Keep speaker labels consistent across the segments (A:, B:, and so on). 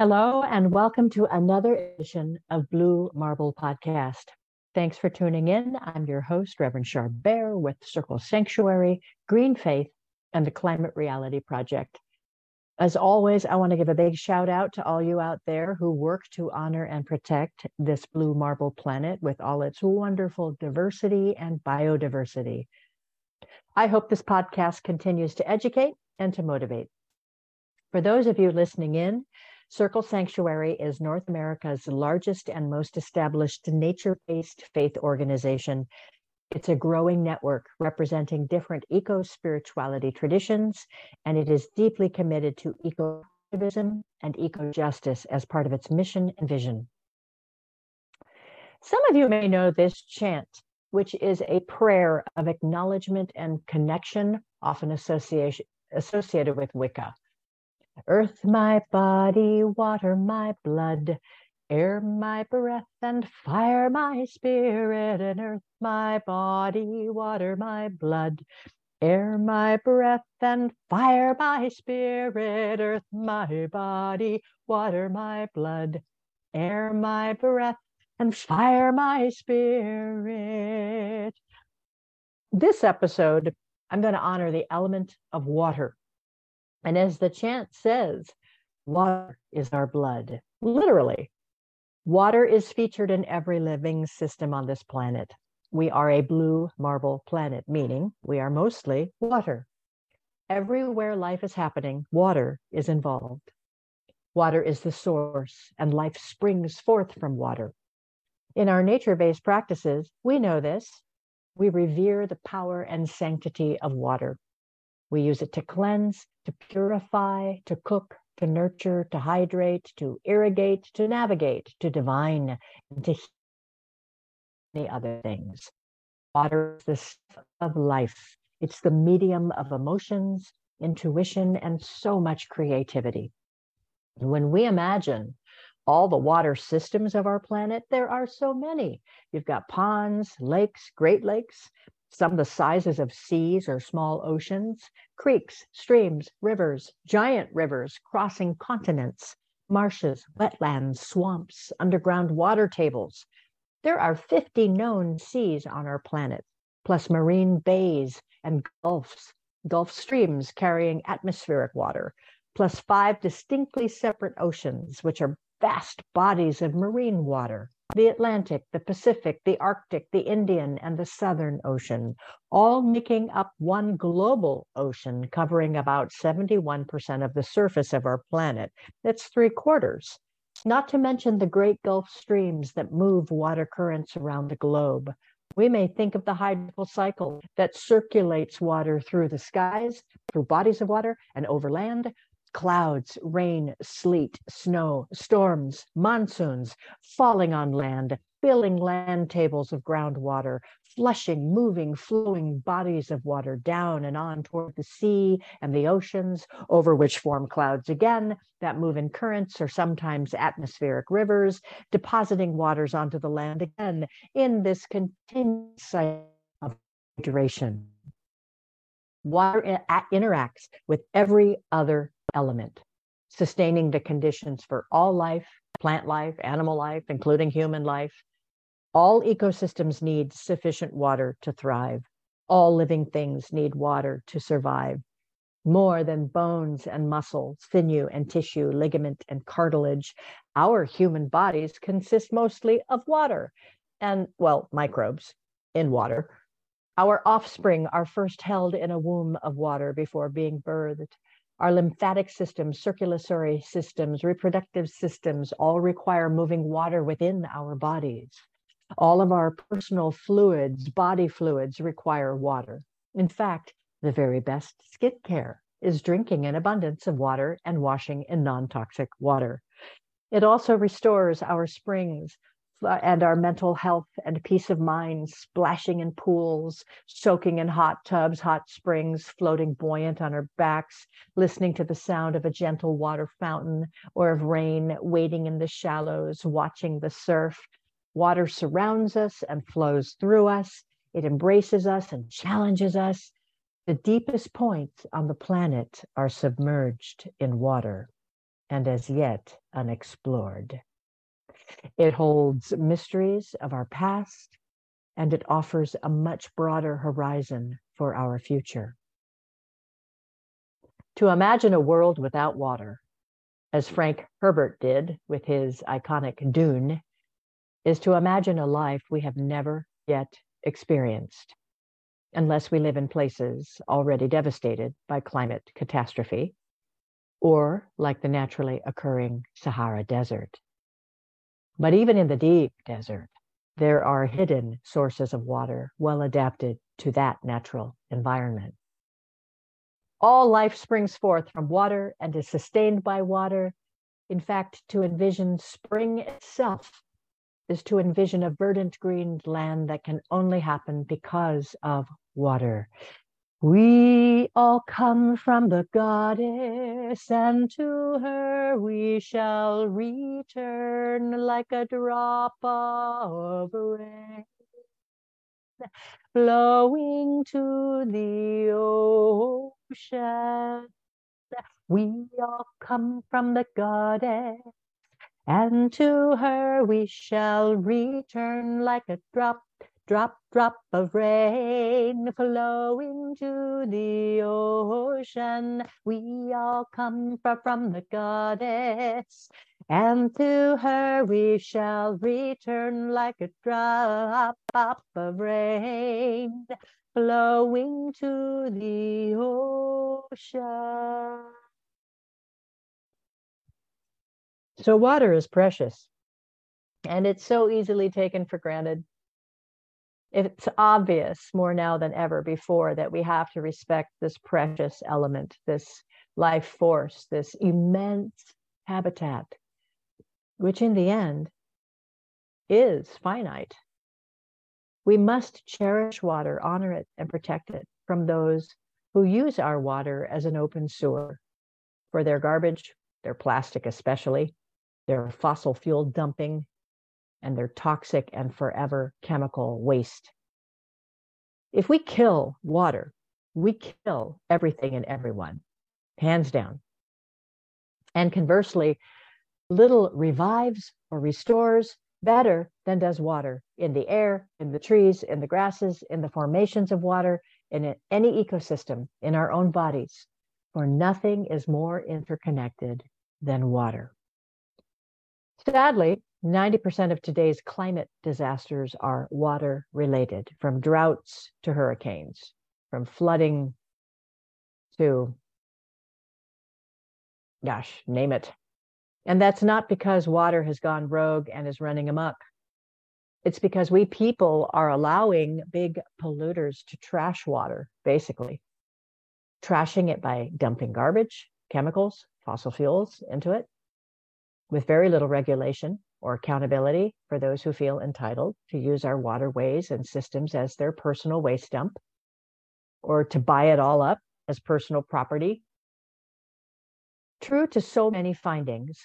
A: Hello, and welcome to another edition of Blue Marble Podcast. Thanks for tuning in. I'm your host, Reverend Char Bear, with Circle Sanctuary, Green Faith, and the Climate Reality Project. As always, I want to give a big shout out to all you out there who work to honor and protect this blue marble planet with all its wonderful diversity and biodiversity. I hope this podcast continues to educate and to motivate. For those of you listening in, Circle Sanctuary is North America's largest and most established nature based faith organization. It's a growing network representing different eco spirituality traditions, and it is deeply committed to eco activism and eco justice as part of its mission and vision. Some of you may know this chant, which is a prayer of acknowledgement and connection, often associated with Wicca. Earth my body, water my blood, air my breath, and fire my spirit, and earth my body, water my blood, air my breath, and fire my spirit, earth my body, water my blood, air my breath, and fire my spirit. This episode, I'm going to honor the element of water. And as the chant says, water is our blood. Literally, water is featured in every living system on this planet. We are a blue marble planet, meaning we are mostly water. Everywhere life is happening, water is involved. Water is the source, and life springs forth from water. In our nature based practices, we know this. We revere the power and sanctity of water. We use it to cleanse, to purify, to cook, to nurture, to hydrate, to irrigate, to navigate, to divine, and to many other things. Water is the stuff of life. It's the medium of emotions, intuition, and so much creativity. When we imagine all the water systems of our planet, there are so many. You've got ponds, lakes, Great Lakes, some the sizes of seas or small oceans, creeks, streams, rivers, giant rivers crossing continents, marshes, wetlands, swamps, underground water tables. There are 50 known seas on our planet, plus marine bays and gulfs, gulf streams carrying atmospheric water, plus five distinctly separate oceans, which are vast bodies of marine water the Atlantic, the Pacific, the Arctic, the Indian, and the Southern Ocean, all making up one global ocean covering about 71% of the surface of our planet. That's three quarters. Not to mention the great Gulf streams that move water currents around the globe. We may think of the hydrological cycle that circulates water through the skies, through bodies of water, and over land, clouds, rain, sleet, snow, storms, monsoons falling on land, filling land tables of groundwater, flushing, moving, flowing bodies of water down and on toward the sea and the oceans, over which form clouds again that move in currents or sometimes atmospheric rivers, depositing waters onto the land again in this continuous cycle of duration. Water interacts with every other element, sustaining the conditions for all life, plant life, animal life, including human life. All ecosystems need sufficient water to thrive. All living things need water to survive. More than bones and muscle, sinew and tissue, ligament and cartilage, our human bodies consist mostly of water and, well, microbes in water. Our offspring are first held in a womb of water before being birthed. Our lymphatic systems, circulatory systems, reproductive systems all require moving water within our bodies. All of our personal fluids, body fluids, require water. In fact, the very best skin care is drinking an abundance of water and washing in non toxic water. It also restores our springs, Uh, and our mental health and peace of mind, splashing in pools, soaking in hot tubs, hot springs, floating buoyant on our backs, listening to the sound of a gentle water fountain or of rain, wading in the shallows, watching the surf. Water surrounds us and flows through us. It embraces us and challenges us. The deepest points on the planet are submerged in water. and as yet unexplored. It holds mysteries of our past and it offers a much broader horizon for our future. To imagine a world without water, as Frank Herbert did with his iconic Dune, is to imagine a life we have never yet experienced, unless we live in places already devastated by climate catastrophe, or like the naturally occurring Sahara Desert. But even in the deep desert, there are hidden sources of water well adapted to that natural environment. All life springs forth from water and is sustained by water. In fact, to envision spring itself is to envision a verdant green land that can only happen because of water. We all come from the goddess, and to her we shall return like a drop of rain, flowing to the ocean. We all come from the goddess, and to her we shall return like a drop Drop, drop of rain flowing to the ocean. We all come from the goddess, and to her we shall return like a drop of rain flowing to the ocean. So, water is precious, and it's so easily taken for granted it's obvious more now than ever before that we have to respect this precious element, this life force, this immense habitat, which in the end is finite. We must cherish water, honor it, and protect it from those who use our water as an open sewer for their garbage, their plastic especially, their fossil fuel dumping, and their toxic and forever chemical waste. If we kill water, we kill everything and everyone, hands down. And conversely, little revives or restores better than does water in the air, in the trees, in the grasses, in the formations of water, in any ecosystem, in our own bodies, for nothing is more interconnected than water. Sadly, 90% of today's climate disasters are water related, from droughts to hurricanes, from flooding to, gosh, name it. And that's not because water has gone rogue and is running amok. It's because we people are allowing big polluters to trash water, basically, trashing it by dumping garbage, chemicals, fossil fuels into it with very little regulation or accountability for those who feel entitled to use our waterways and systems as their personal waste dump or to buy it all up as personal property. True to so many findings,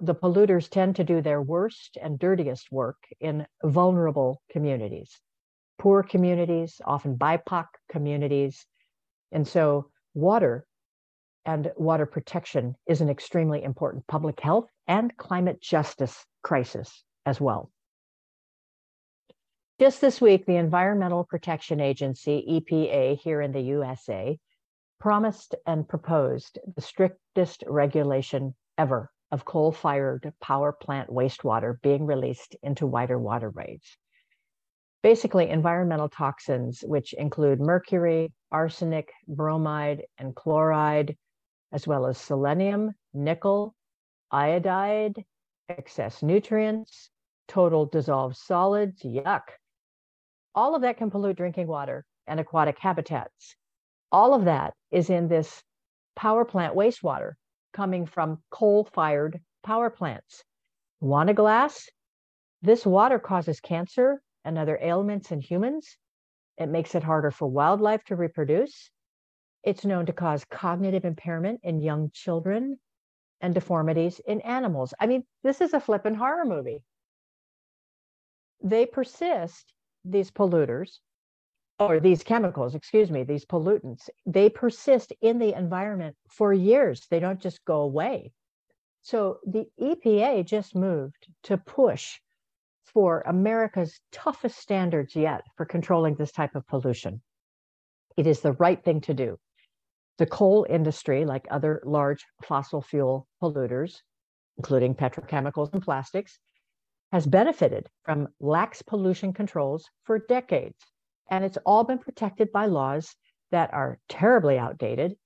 A: the polluters tend to do their worst and dirtiest work in vulnerable communities, poor communities, often BIPOC communities. And so, water and water protection is an extremely important public health and climate justice crisis as well. Just this week, the Environmental Protection Agency, EPA, here in the USA, promised and proposed the strictest regulation ever of coal fired power plant wastewater being released into wider waterways. Basically, environmental toxins, which include mercury, arsenic, bromide, and chloride, as well as selenium, nickel, iodide, excess nutrients, total dissolved solids, yuck. All of that can pollute drinking water and aquatic habitats. All of that is in this power plant wastewater coming from coal fired power plants. Want a glass? This water causes cancer and other ailments in humans. It makes it harder for wildlife to reproduce. It's known to cause cognitive impairment in young children and deformities in animals. I mean, this is a flippin' horror movie. They persist, these polluters, or these chemicals, excuse me, these pollutants, they persist in the environment for years. They don't just go away. So the EPA just moved to push for America's toughest standards yet for controlling this type of pollution. It is the right thing to do. The coal industry, like other large fossil fuel polluters, including petrochemicals and plastics, has benefited from lax pollution controls for decades. And it's all been protected by laws that are terribly outdated.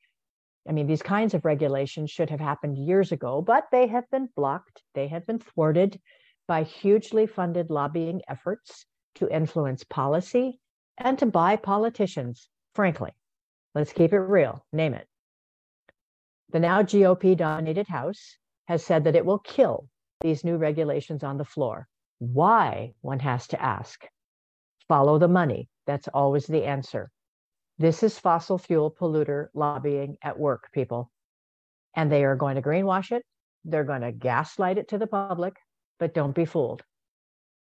A: I mean, these kinds of regulations should have happened years ago, but they have been blocked, they have been thwarted by hugely funded lobbying efforts to influence policy and to buy politicians, frankly. Let's keep it real, name it. The now GOP dominated House has said that it will kill these new regulations on the floor. Why, one has to ask. Follow the money. That's always the answer. This is fossil fuel polluter lobbying at work, people. And they are going to greenwash it. They're going to gaslight it to the public but don't be fooled.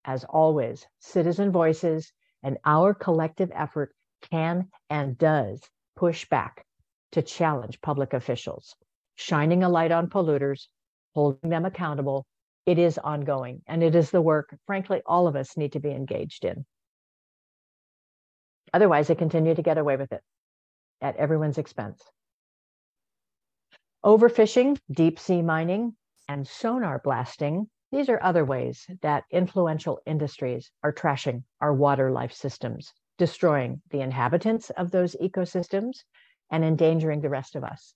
A: As always, citizen voices and our collective effort can and does push back to challenge public officials, shining a light on polluters, holding them accountable. It is ongoing, and it is the work, frankly, all of us need to be engaged in. Otherwise, they continue to get away with it at everyone's expense. Overfishing, deep sea mining, and sonar blasting these are other ways that influential industries are trashing our water life systems, destroying the inhabitants of those ecosystems and endangering the rest of us.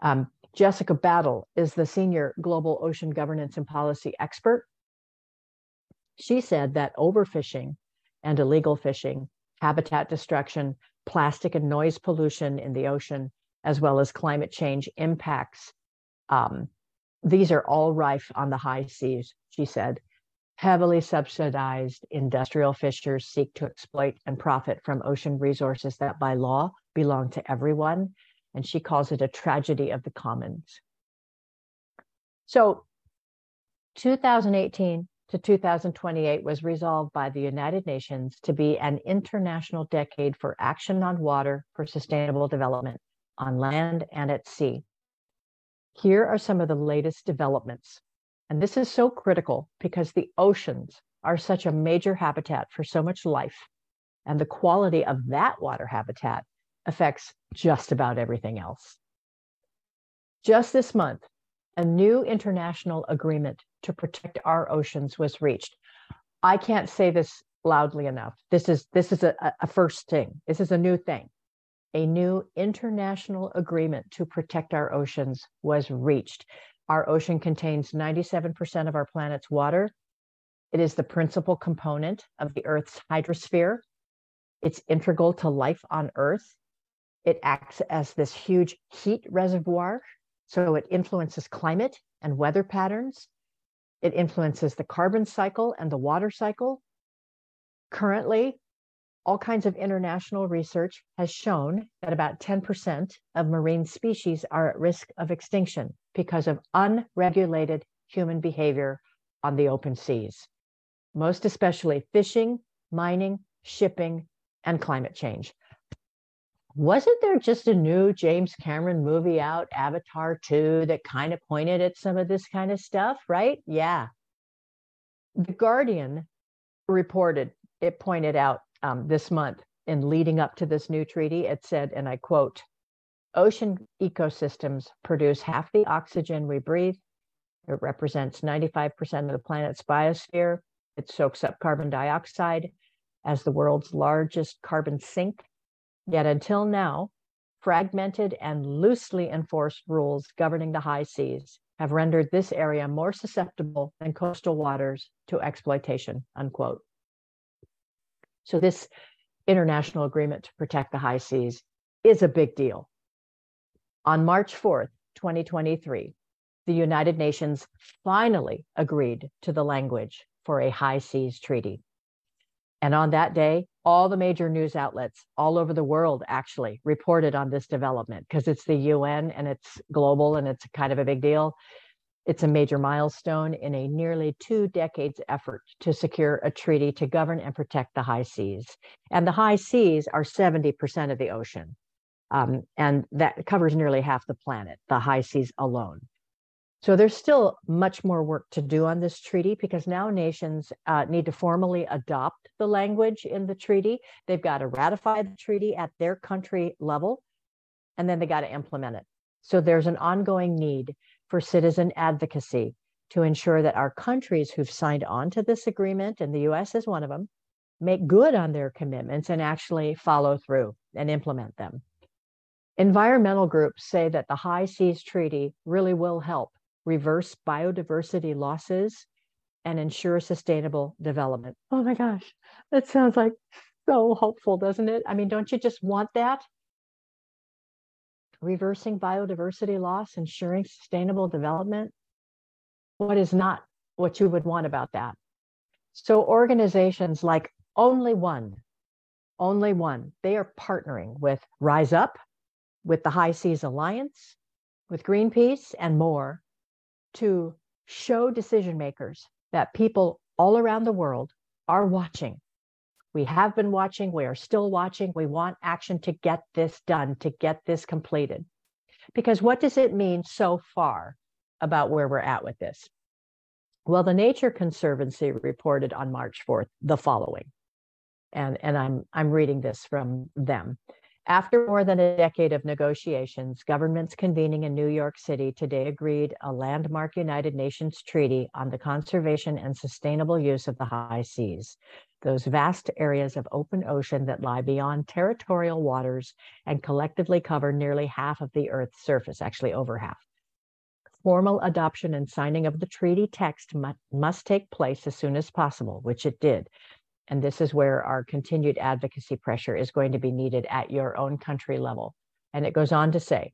A: Um, Jessica Battle is the senior global ocean governance and policy expert. She said that overfishing and illegal fishing, habitat destruction, plastic and noise pollution in the ocean, as well as climate change impacts um, these are all rife on the high seas, she said. Heavily subsidized industrial fishers seek to exploit and profit from ocean resources that by law belong to everyone. And she calls it a tragedy of the commons. So 2018 to 2028 was resolved by the United Nations to be an international decade for action on water for sustainable development on land and at sea. Here are some of the latest developments. And this is so critical because the oceans are such a major habitat for so much life. And the quality of that water habitat affects just about everything else. Just this month, a new international agreement to protect our oceans was reached. I can't say this loudly enough. This is this is a, a first thing. This is a new thing a new international agreement to protect our oceans was reached. Our ocean contains 97% of our planet's water. It is the principal component of the Earth's hydrosphere. It's integral to life on Earth. It acts as this huge heat reservoir, so it influences climate and weather patterns. It influences the carbon cycle and the water cycle. Currently, all kinds of international research has shown that about 10% of marine species are at risk of extinction because of unregulated human behavior on the open seas, most especially fishing, mining, shipping, and climate change. Wasn't there just a new James Cameron movie out, Avatar 2, that kind of pointed at some of this kind of stuff, right? Yeah. The Guardian reported, it pointed out um, this month in leading up to this new treaty, it said, and I quote, ocean ecosystems produce half the oxygen we breathe. It represents 95% of the planet's biosphere. It soaks up carbon dioxide as the world's largest carbon sink. Yet until now, fragmented and loosely enforced rules governing the high seas have rendered this area more susceptible than coastal waters to exploitation, unquote. So this international agreement to protect the high seas is a big deal. On March 4th, 2023, the United Nations finally agreed to the language for a high seas treaty. And on that day, all the major news outlets all over the world actually reported on this development because it's the UN and it's global and it's kind of a big deal. It's a major milestone in a nearly two decades effort to secure a treaty to govern and protect the high seas. And the high seas are 70% of the ocean. Um, and that covers nearly half the planet, the high seas alone. So there's still much more work to do on this treaty because now nations uh, need to formally adopt the language in the treaty. They've got to ratify the treaty at their country level, and then they got to implement it. So there's an ongoing need for citizen advocacy to ensure that our countries who've signed on to this agreement, and the US is one of them, make good on their commitments and actually follow through and implement them. Environmental groups say that the High Seas Treaty really will help reverse biodiversity losses, and ensure sustainable development. Oh my gosh, that sounds like so hopeful, doesn't it? I mean, don't you just want that? Reversing biodiversity loss, ensuring sustainable development. What is not what you would want about that? So, organizations like Only One, Only One, they are partnering with Rise Up, with the High Seas Alliance, with Greenpeace, and more to show decision makers that people all around the world are watching. We have been watching, we are still watching. We want action to get this done, to get this completed. Because what does it mean so far about where we're at with this? Well, the Nature Conservancy reported on March 4th the following. And, and I'm, I'm reading this from them. After more than a decade of negotiations, governments convening in New York City today agreed a landmark United Nations treaty on the conservation and sustainable use of the high seas, those vast areas of open ocean that lie beyond territorial waters and collectively cover nearly half of the Earth's surface, actually over half. Formal adoption and signing of the treaty text must take place as soon as possible, which it did, and this is where our continued advocacy pressure is going to be needed at your own country level. And it goes on to say,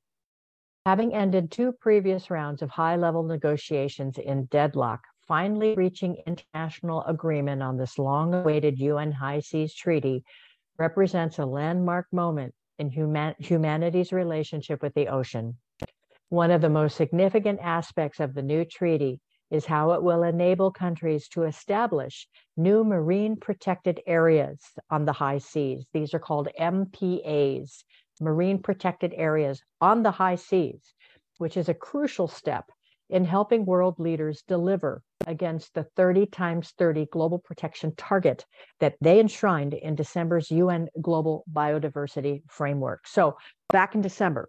A: having ended two previous rounds of high level negotiations in deadlock, finally reaching international agreement on this long awaited UN High Seas Treaty represents a landmark moment in human- humanity's relationship with the ocean. One of the most significant aspects of the new treaty is how it will enable countries to establish new marine protected areas on the high seas. These are called MPAs, marine protected areas on the high seas, which is a crucial step in helping world leaders deliver against the 30 times 30 global protection target that they enshrined in December's UN Global Biodiversity Framework. So, back in December,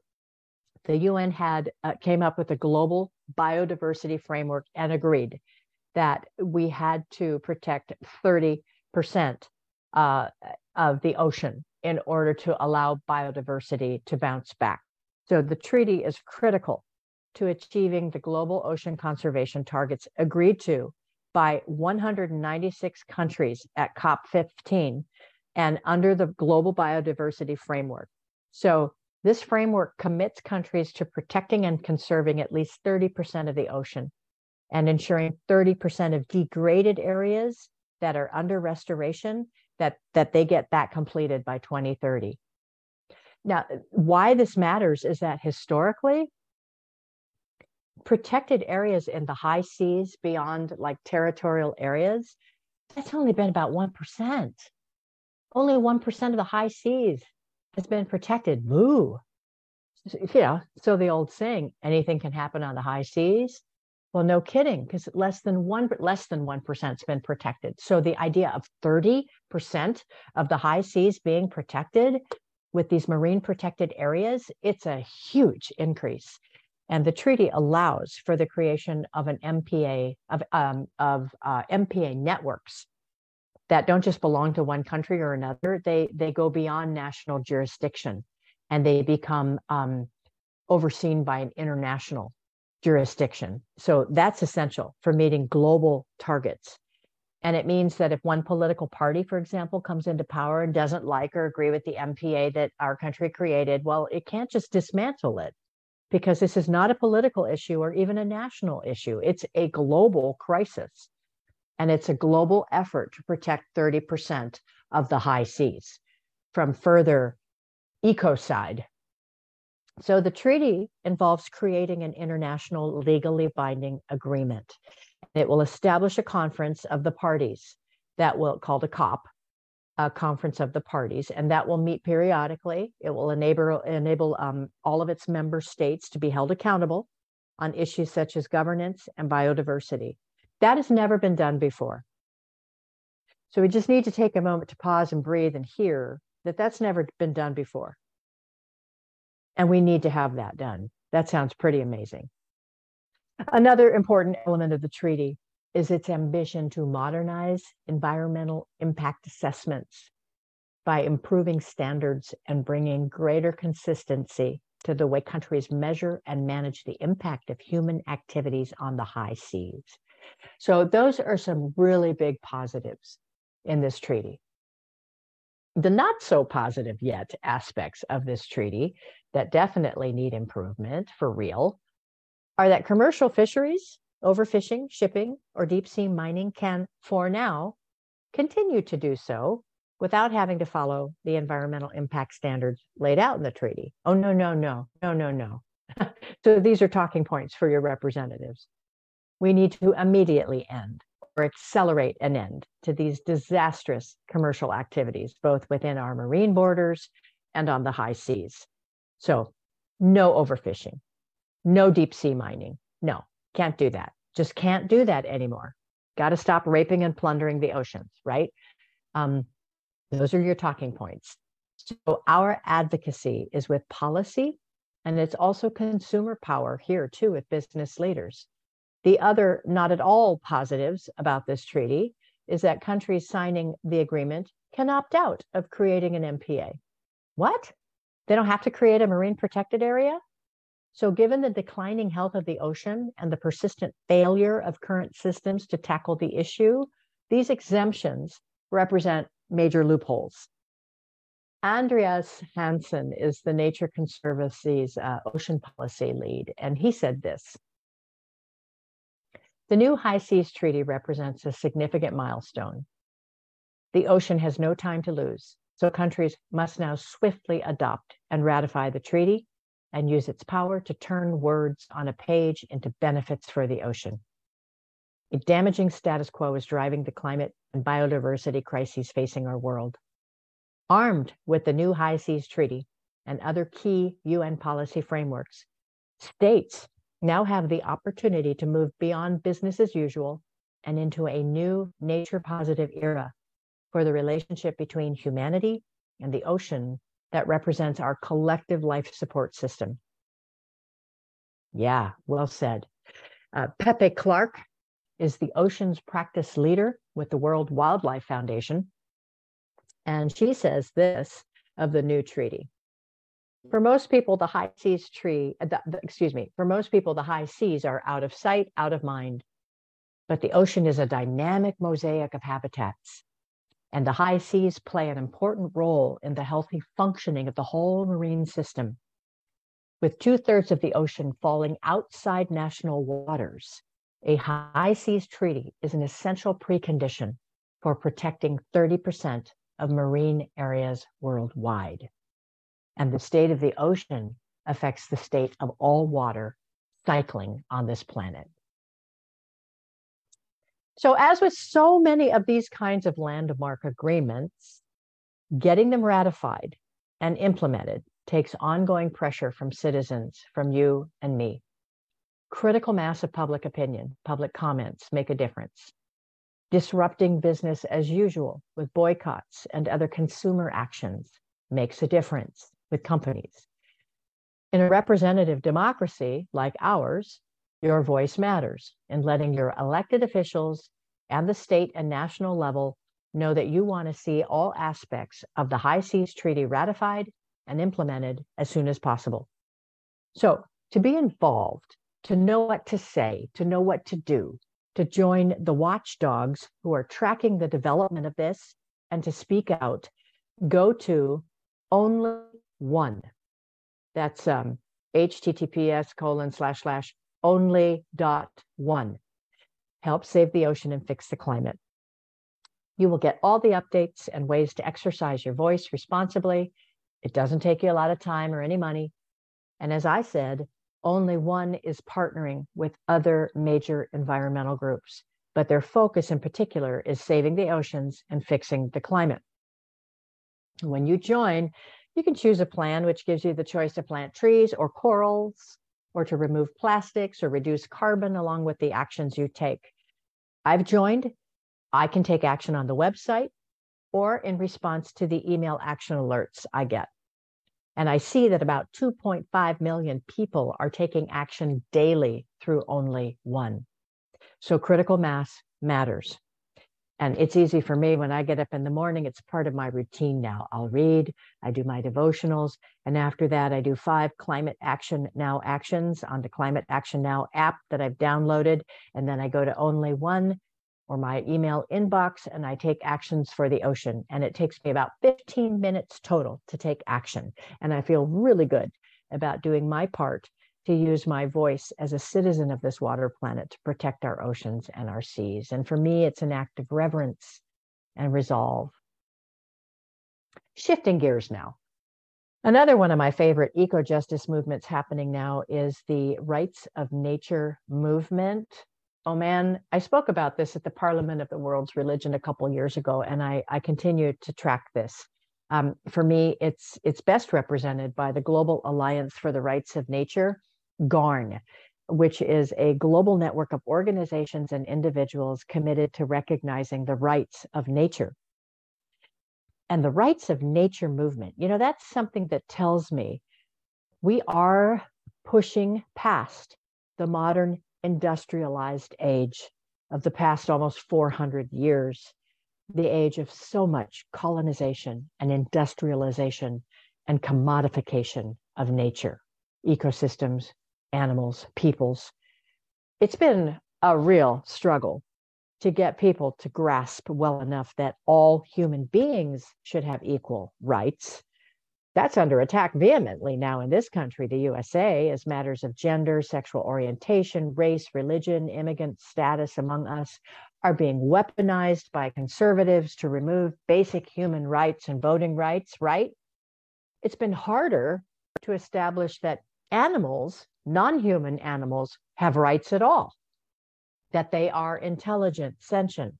A: the UN had uh, came up with a global biodiversity framework and agreed that we had to protect 30% uh, of the ocean in order to allow biodiversity to bounce back. So the treaty is critical to achieving the global ocean conservation targets agreed to by 196 countries at COP15 and under the global biodiversity framework. So this framework commits countries to protecting and conserving at least 30% of the ocean and ensuring 30% of degraded areas that are under restoration that, that they get that completed by 2030. Now, why this matters is that historically, protected areas in the high seas beyond like territorial areas, that's only been about 1%. Only 1% of the high seas has been protected. Moo. You know, so the old saying, anything can happen on the high seas. Well, no kidding, because less than one less than one percent's been protected. So the idea of 30% of the high seas being protected with these marine protected areas, it's a huge increase. And the treaty allows for the creation of an MPA of um, of uh, MPA networks that don't just belong to one country or another. They they go beyond national jurisdiction, and they become um, overseen by an international jurisdiction. So that's essential for meeting global targets. And it means that if one political party, for example, comes into power and doesn't like or agree with the MPA that our country created, well, it can't just dismantle it because this is not a political issue or even a national issue. It's a global crisis and it's a global effort to protect 30% of the high seas from further ecocide. So the treaty involves creating an international legally binding agreement. It will establish a conference of the parties that will called a COP, a conference of the parties, and that will meet periodically. It will enable enable um, all of its member states to be held accountable on issues such as governance and biodiversity. That has never been done before. So we just need to take a moment to pause and breathe and hear that that's never been done before. And we need to have that done. That sounds pretty amazing. Another important element of the treaty is its ambition to modernize environmental impact assessments by improving standards and bringing greater consistency to the way countries measure and manage the impact of human activities on the high seas. So, those are some really big positives in this treaty. The not so positive yet aspects of this treaty that definitely need improvement for real are that commercial fisheries, overfishing, shipping, or deep sea mining can, for now, continue to do so without having to follow the environmental impact standards laid out in the treaty. Oh, no, no, no, no, no, no. so these are talking points for your representatives. We need to immediately end or accelerate an end to these disastrous commercial activities, both within our marine borders and on the high seas. So, no overfishing, no deep sea mining. No, can't do that. Just can't do that anymore. Got to stop raping and plundering the oceans, right? Um, those are your talking points. So, our advocacy is with policy, and it's also consumer power here, too, with business leaders. The other not at all positives about this treaty is that countries signing the agreement can opt out of creating an MPA. What? They don't have to create a marine protected area? So, given the declining health of the ocean and the persistent failure of current systems to tackle the issue, these exemptions represent major loopholes. Andreas Hansen is the Nature Conservancy's uh, ocean policy lead, and he said this The new High Seas Treaty represents a significant milestone. The ocean has no time to lose, so countries must now swiftly adopt and ratify the treaty and use its power to turn words on a page into benefits for the ocean. A damaging status quo is driving the climate and biodiversity crises facing our world. Armed with the new High Seas Treaty and other key UN policy frameworks, states now have the opportunity to move beyond business as usual and into a new nature positive era for the relationship between humanity and the ocean that represents our collective life support system. Yeah, well said. Uh, Pepe Clarke is the oceans practice leader with the World Wildlife Foundation. And she says this of the new treaty. For most people, the high seas tree, uh, the, excuse me, for most people, the high seas are out of sight, out of mind. But the ocean is a dynamic mosaic of habitats and the high seas play an important role in the healthy functioning of the whole marine system. With two thirds of the ocean falling outside national waters, a high seas treaty is an essential precondition for protecting 30% of marine areas worldwide. And the state of the ocean affects the state of all water cycling on this planet. So, as with so many of these kinds of landmark agreements, getting them ratified and implemented takes ongoing pressure from citizens, from you and me. Critical mass of public opinion, public comments make a difference. Disrupting business as usual with boycotts and other consumer actions makes a difference with companies. In a representative democracy like ours, your voice matters in letting your elected officials and the state and national level know that you want to see all aspects of the High Seas Treaty ratified and implemented as soon as possible. So, to be involved, to know what to say, to know what to do, to join the watchdogs who are tracking the development of this and to speak out, go to only one. That's um, https colon slash slash only dot one. Help save the ocean and fix the climate. You will get all the updates and ways to exercise your voice responsibly. It doesn't take you a lot of time or any money. And as I said, only one is partnering with other major environmental groups, but their focus in particular is saving the oceans and fixing the climate. When you join, you can choose a plan which gives you the choice to plant trees or corals, or to remove plastics or reduce carbon along with the actions you take. I've joined. I can take action on the website or in response to the email action alerts I get. And I see that about 2.5 million people are taking action daily through only one. So critical mass matters. And it's easy for me when I get up in the morning, it's part of my routine now. I'll read, I do my devotionals, and after that, I do five Climate Action Now actions on the Climate Action Now app that I've downloaded. And then I go to only one or my email inbox and I take actions for the ocean. And it takes me about 15 minutes total to take action. And I feel really good about doing my part to use my voice as a citizen of this water planet to protect our oceans and our seas. And for me, it's an act of reverence and resolve. Shifting gears now. Another one of my favorite eco justice movements happening now is the Rights of Nature movement. Oh man, I spoke about this at the Parliament of the World's Religion a couple years ago, and I, I continue to track this. Um, for me, it's it's best represented by the Global Alliance for the Rights of Nature, GARN, which is a global network of organizations and individuals committed to recognizing the rights of nature. And the rights of nature movement, you know, that's something that tells me we are pushing past the modern industrialized age of the past almost 400 years, the age of so much colonization and industrialization and commodification of nature, ecosystems, animals, peoples. It's been a real struggle to get people to grasp well enough that all human beings should have equal rights that's under attack vehemently now in this country, the USA, as matters of gender, sexual orientation, race, religion, immigrant status among us are being weaponized by conservatives to remove basic human rights and voting rights, right? It's been harder to establish that animals, non human animals, have rights at all, that they are intelligent, sentient,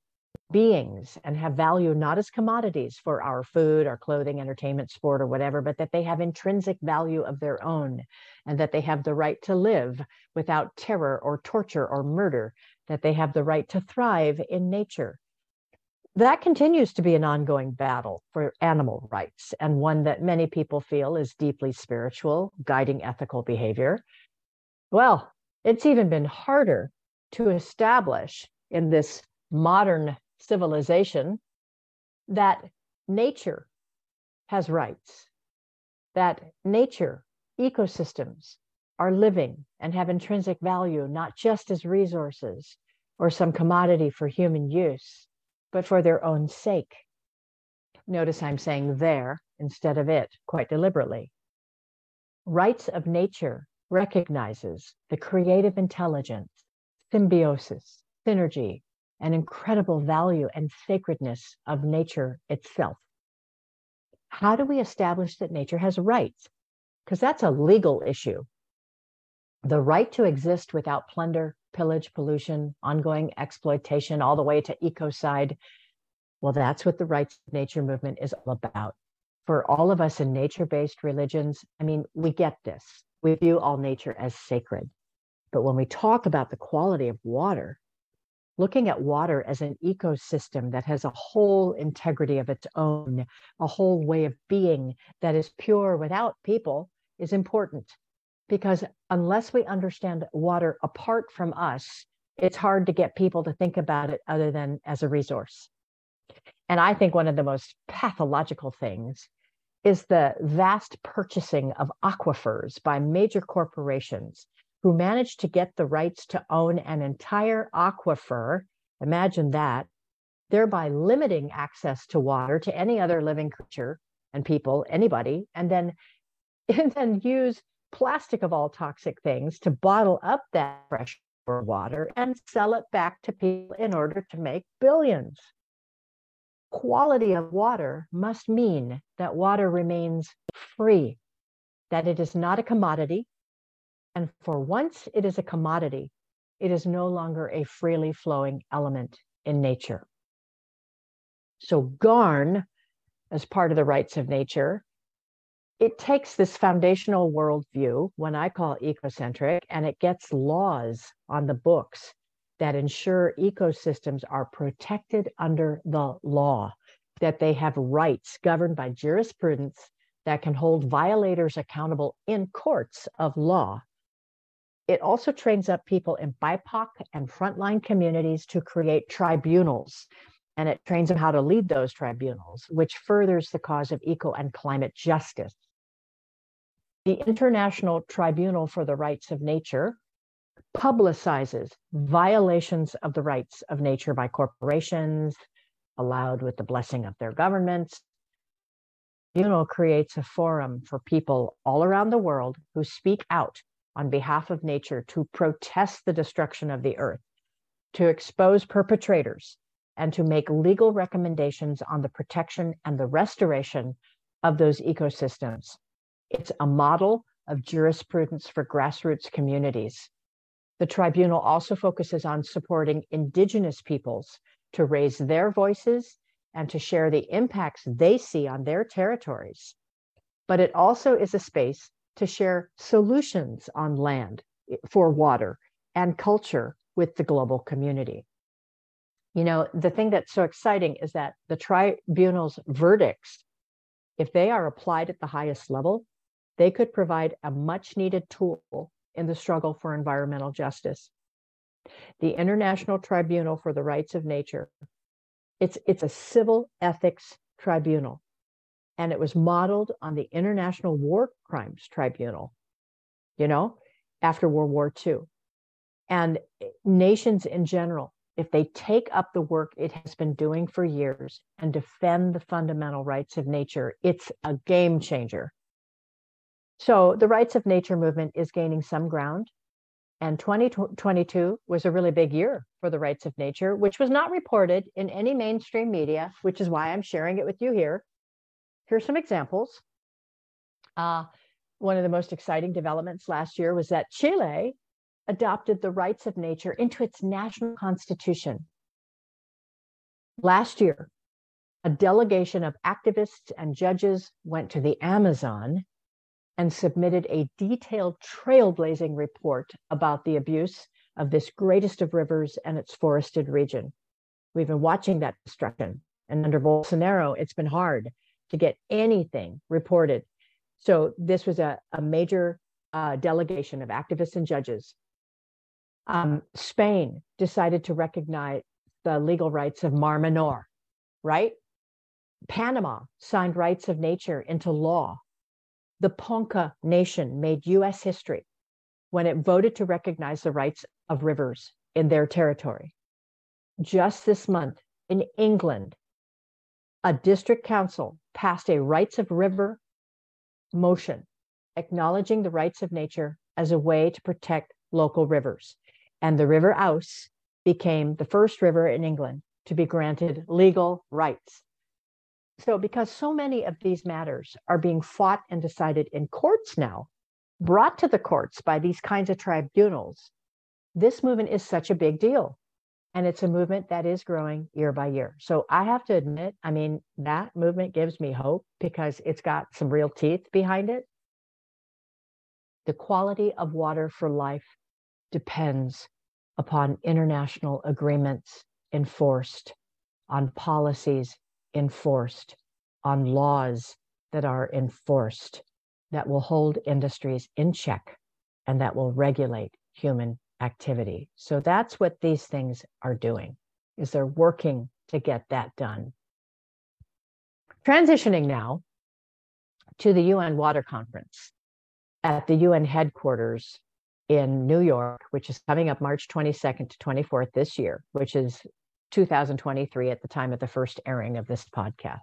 A: beings and have value not as commodities for our food, our clothing, entertainment, sport, or whatever, but that they have intrinsic value of their own and that they have the right to live without terror or torture or murder, that they have the right to thrive in nature. That continues to be an ongoing battle for animal rights and one that many people feel is deeply spiritual, guiding ethical behavior. Well, it's even been harder to establish in this modern civilization that nature has rights, that nature, ecosystems are living and have intrinsic value, not just as resources or some commodity for human use, but for their own sake. Notice I'm saying there instead of it quite deliberately. Rights of nature recognizes the creative intelligence, symbiosis, synergy, and incredible value and sacredness of nature itself. How do we establish that nature has rights? Because that's a legal issue. The right to exist without plunder, pillage, pollution, ongoing exploitation, all the way to ecocide. Well, that's what the rights of nature movement is all about. For all of us in nature based religions, I mean, we get this. We view all nature as sacred. But when we talk about the quality of water, looking at water as an ecosystem that has a whole integrity of its own, a whole way of being that is pure without people is important. Because unless we understand water apart from us, it's hard to get people to think about it other than as a resource. And I think one of the most pathological things is the vast purchasing of aquifers by major corporations who managed to get the rights to own an entire aquifer. Imagine that, thereby limiting access to water to any other living creature and people, anybody, and then, and then use plastic of all toxic things to bottle up that fresh water and sell it back to people in order to make billions. Quality of water must mean that water remains free, that it is not a commodity, and for once it is a commodity, it is no longer a freely flowing element in nature. So, GARN, as part of the rights of nature, it takes this foundational worldview, when I call ecocentric, and it gets laws on the books that ensure ecosystems are protected under the law, that they have rights governed by jurisprudence that can hold violators accountable in courts of law. It also trains up people in BIPOC and frontline communities to create tribunals and it trains them how to lead those tribunals, which furthers the cause of eco and climate justice. The International Tribunal for the Rights of Nature publicizes violations of the rights of nature by corporations, allowed with the blessing of their governments. Tribunal creates a forum for people all around the world who speak out on behalf of nature to protest the destruction of the earth, to expose perpetrators, and to make legal recommendations on the protection and the restoration of those ecosystems. It's a model of jurisprudence for grassroots communities. The tribunal also focuses on supporting Indigenous peoples to raise their voices and to share the impacts they see on their territories. But it also is a space to share solutions on land for water and culture with the global community. You know, the thing that's so exciting is that the tribunal's verdicts, if they are applied at the highest level, they could provide a much needed tool in the struggle for environmental justice. The International Tribunal for the Rights of Nature, it's, it's a civil ethics tribunal, and it was modeled on the International War Crimes Tribunal, you know, after World War II. And nations in general if they take up the work it has been doing for years and defend the fundamental rights of nature, it's a game changer. So the rights of nature movement is gaining some ground. And 2022 was a really big year for the rights of nature, which was not reported in any mainstream media, which is why I'm sharing it with you here. Here's some examples. Uh, one of the most exciting developments last year was that Chile adopted the rights of nature into its national constitution. Last year, a delegation of activists and judges went to the Amazon and submitted a detailed trailblazing report about the abuse of this greatest of rivers and its forested region. We've been watching that destruction, and under Bolsonaro, it's been hard to get anything reported. So, this was a, a major uh, delegation of activists and judges um, Spain decided to recognize the legal rights of Mar Menor, right? Panama signed rights of nature into law. The Ponca Nation made US history when it voted to recognize the rights of rivers in their territory. Just this month in England, a district council passed a rights of river motion acknowledging the rights of nature as a way to protect local rivers and the River Ouse became the first river in England to be granted legal rights. So, because so many of these matters are being fought and decided in courts now, brought to the courts by these kinds of tribunals, this movement is such a big deal. And it's a movement that is growing year by year. So I have to admit, I mean, that movement gives me hope because it's got some real teeth behind it. The quality of water for life depends upon international agreements enforced, on policies enforced, on laws that are enforced, that will hold industries in check and that will regulate human activity. So that's what these things are doing, is they're working to get that done. Transitioning now to the UN Water Conference at the UN headquarters in New York, which is coming up March 22nd to 24th this year, which is 2023 at the time of the first airing of this podcast.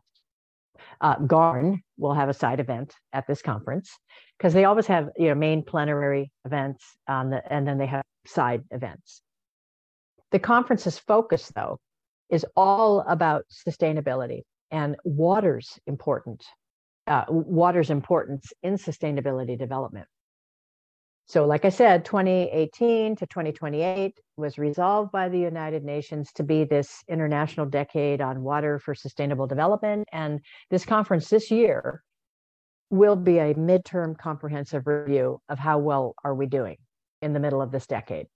A: Uh, Garn will have a side event at this conference because they always have you know main plenary events on the, and then they have side events. The conference's focus, though, is all about sustainability and water's important, uh, water's importance in sustainability development. So, like I said, 2018 to 2028 was resolved by the United Nations to be this international decade on water for sustainable development. And this conference this year will be a midterm comprehensive review of how well are we doing in the middle of this decade.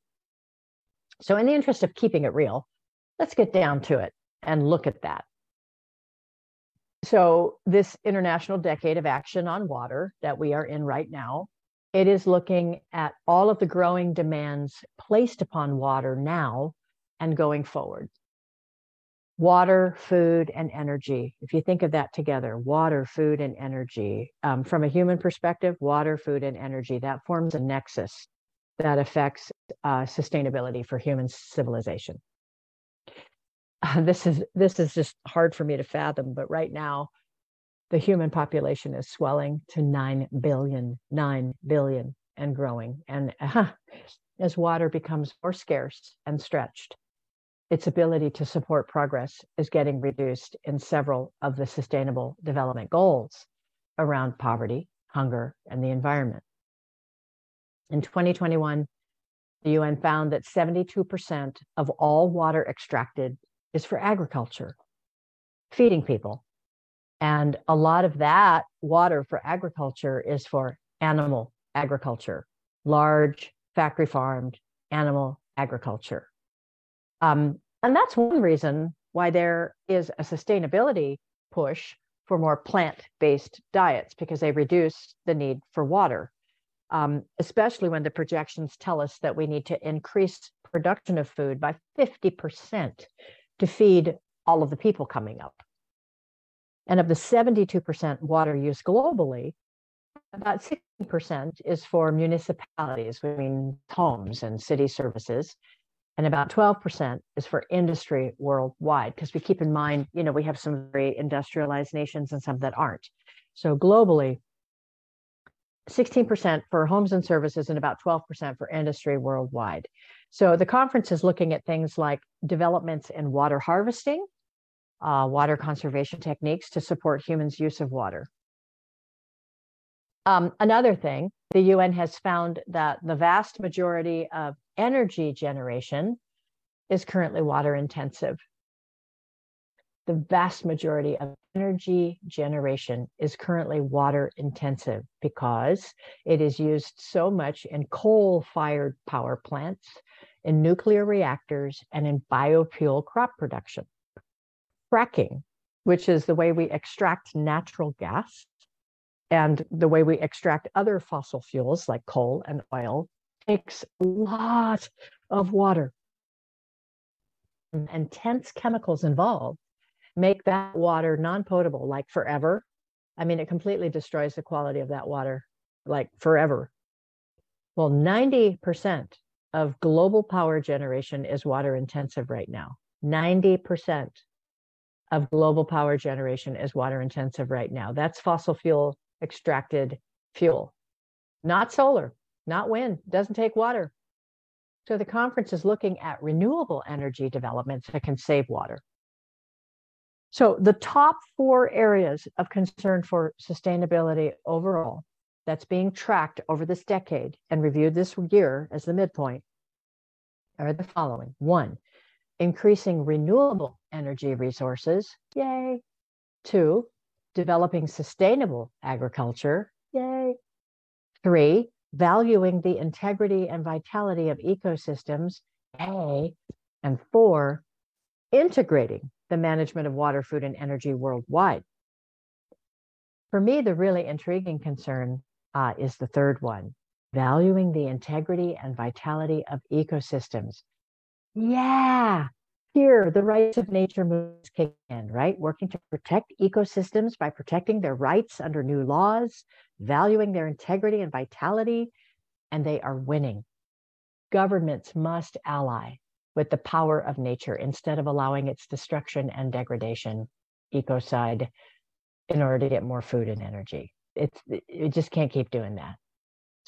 A: So, in the interest of keeping it real, let's get down to it and look at that. So, this International Decade of Action on Water that we are in right now, it is looking at all of the growing demands placed upon water now and going forward. Water, food, and energy. If you think of that together, water, food, and energy. Um, from a human perspective, water, food, and energy, that forms a nexus that affects uh, sustainability for human civilization. this is this is just hard for me to fathom but right now the human population is swelling to 9 billion 9 billion and growing and uh, as water becomes more scarce and stretched its ability to support progress is getting reduced in several of the sustainable development goals around poverty hunger and the environment in 2021 the UN found that 72% of all water extracted is for agriculture, feeding people. And a lot of that water for agriculture is for animal agriculture, large factory farmed animal agriculture. Um, and that's one reason why there is a sustainability push for more plant based diets because they reduce the need for water, um, especially when the projections tell us that we need to increase production of food by 50% to feed all of the people coming up. And of the 72% water use globally, about 60% is for municipalities, I mean homes and city services, and about 12% is for industry worldwide. Because we keep in mind, you know, we have some very industrialized nations and some that aren't. So globally, 16% for homes and services and about 12% for industry worldwide. So the conference is looking at things like developments in water harvesting, uh, water conservation techniques to support humans' use of water. Um, another thing, the UN has found that the vast majority of energy generation is currently water intensive the vast majority of energy generation is currently water intensive because it is used so much in coal fired power plants, in nuclear reactors, and in biofuel crop production. Fracking, which is the way we extract natural gas and the way we extract other fossil fuels like coal and oil, takes a lot of water. And tense chemicals involved make that water non-potable like forever. I mean it completely destroys the quality of that water like forever. Well 90% of global power generation is water intensive right now. 90% of global power generation is water intensive right now. That's fossil fuel extracted fuel. Not solar not wind doesn't take water. So the conference is looking at renewable energy developments that can save water. So, the top four areas of concern for sustainability overall that's being tracked over this decade and reviewed this year as the midpoint are the following. One, increasing renewable energy resources. Yay. Two, developing sustainable agriculture. Yay. Three, valuing the integrity and vitality of ecosystems. Yay. And four, integrating the management of water, food, and energy worldwide. For me, the really intriguing concern uh, is the third one valuing the integrity and vitality of ecosystems. Yeah, here the rights of nature moves kick in, right? Working to protect ecosystems by protecting their rights under new laws, valuing their integrity and vitality, and they are winning. Governments must ally with the power of nature instead of allowing its destruction and degradation, ecocide, in order to get more food and energy. It's it just can't keep doing that.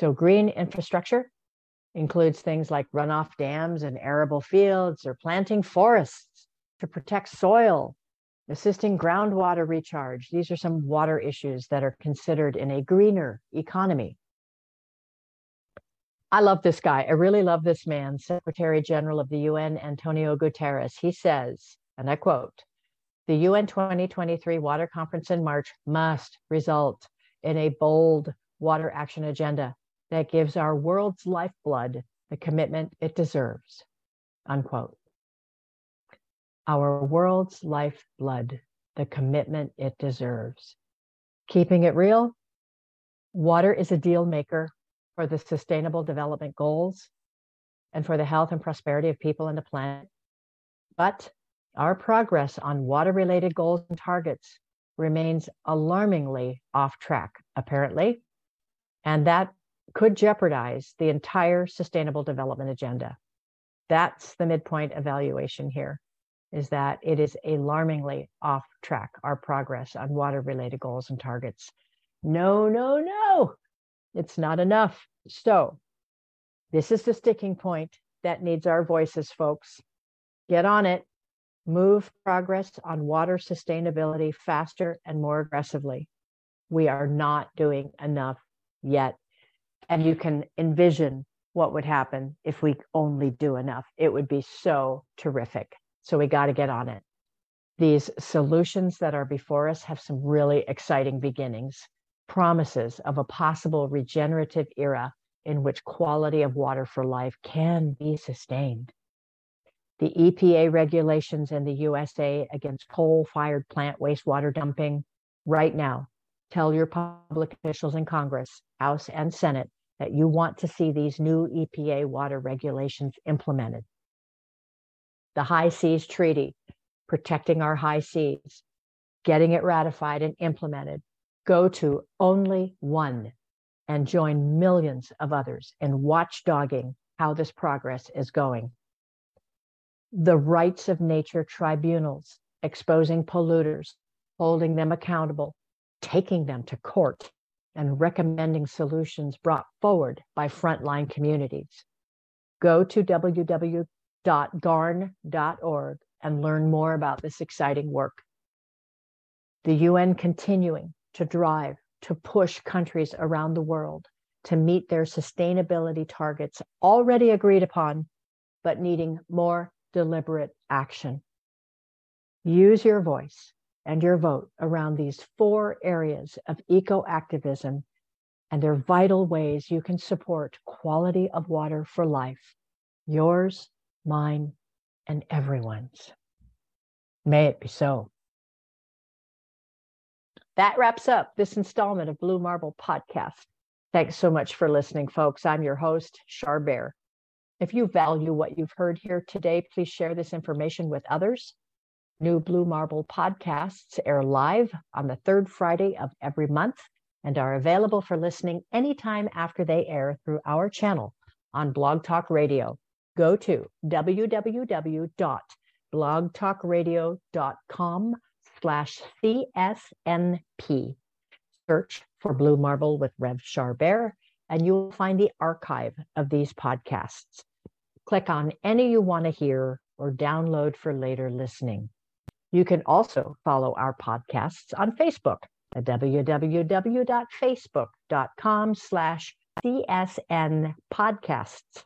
A: So green infrastructure includes things like runoff dams and arable fields or planting forests to protect soil, assisting groundwater recharge. These are some water issues that are considered in a greener economy. I love this guy. I really love this man, Secretary General of the UN, Antonio Guterres. He says, and I quote, the UN 2023 Water Conference in March must result in a bold water action agenda that gives our world's lifeblood the commitment it deserves. Unquote. Our world's lifeblood, the commitment it deserves. Keeping it real, water is a deal maker for the sustainable development goals and for the health and prosperity of people and the planet. But our progress on water related goals and targets remains alarmingly off track, apparently. And that could jeopardize the entire sustainable development agenda. That's the midpoint evaluation here is that it is alarmingly off track our progress on water related goals and targets. No, no, no, it's not enough. So, this is the sticking point that needs our voices, folks. Get on it. Move progress on water sustainability faster and more aggressively. We are not doing enough yet. And you can envision what would happen if we only do enough. It would be so terrific. So we got to get on it. These solutions that are before us have some really exciting beginnings, promises of a possible regenerative era in which quality of water for life can be sustained. The EPA regulations in the USA against coal fired plant wastewater dumping right now tell your public officials in Congress, House, and Senate that you want to see these new EPA water regulations implemented the High Seas Treaty, protecting our high seas, getting it ratified and implemented. Go to only one and join millions of others in watchdogging how this progress is going. The rights of nature tribunals, exposing polluters, holding them accountable, taking them to court, and recommending solutions brought forward by frontline communities. Go to www.garn.org and learn more about this exciting work. The UN continuing to drive to push countries around the world to meet their sustainability targets already agreed upon, but needing more deliberate action. Use your voice and your vote around these four areas of eco activism and their vital ways you can support quality of water for life. Yours mine, and everyone's. May it be so. That wraps up this installment of Blue Marble Podcast. Thanks so much for listening, folks. I'm your host, Char Bear. If you value what you've heard here today, please share this information with others. New Blue Marble podcasts air live on the third Friday of every month and are available for listening anytime after they air through our channel on Blog Talk Radio go to www.blogtalkradio.com slash CSNP. Search for Blue Marble with Rev Char Bear, and you'll find the archive of these podcasts. Click on any you want to hear or download for later listening. You can also follow our podcasts on Facebook at www.facebook.com slash CSN podcasts.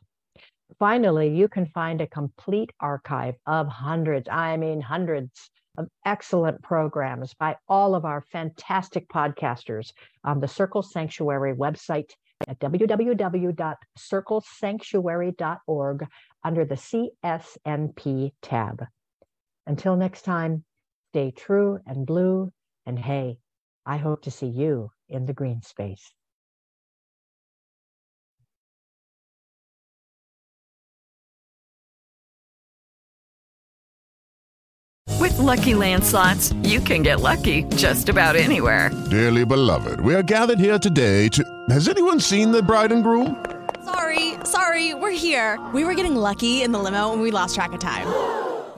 A: Finally, you can find a complete archive of hundreds, I mean, hundreds of excellent programs by all of our fantastic podcasters on the Circle Sanctuary website at www.circlesanctuary.org under the CSNP tab. Until next time, stay true and blue, and hey, I hope to see you in the green space.
B: With Lucky landslots, you can get lucky just about anywhere.
C: Dearly beloved, we are gathered here today to. Has anyone seen the bride and groom?
D: Sorry, sorry, we're here. We were getting lucky in the limo and we lost track of time.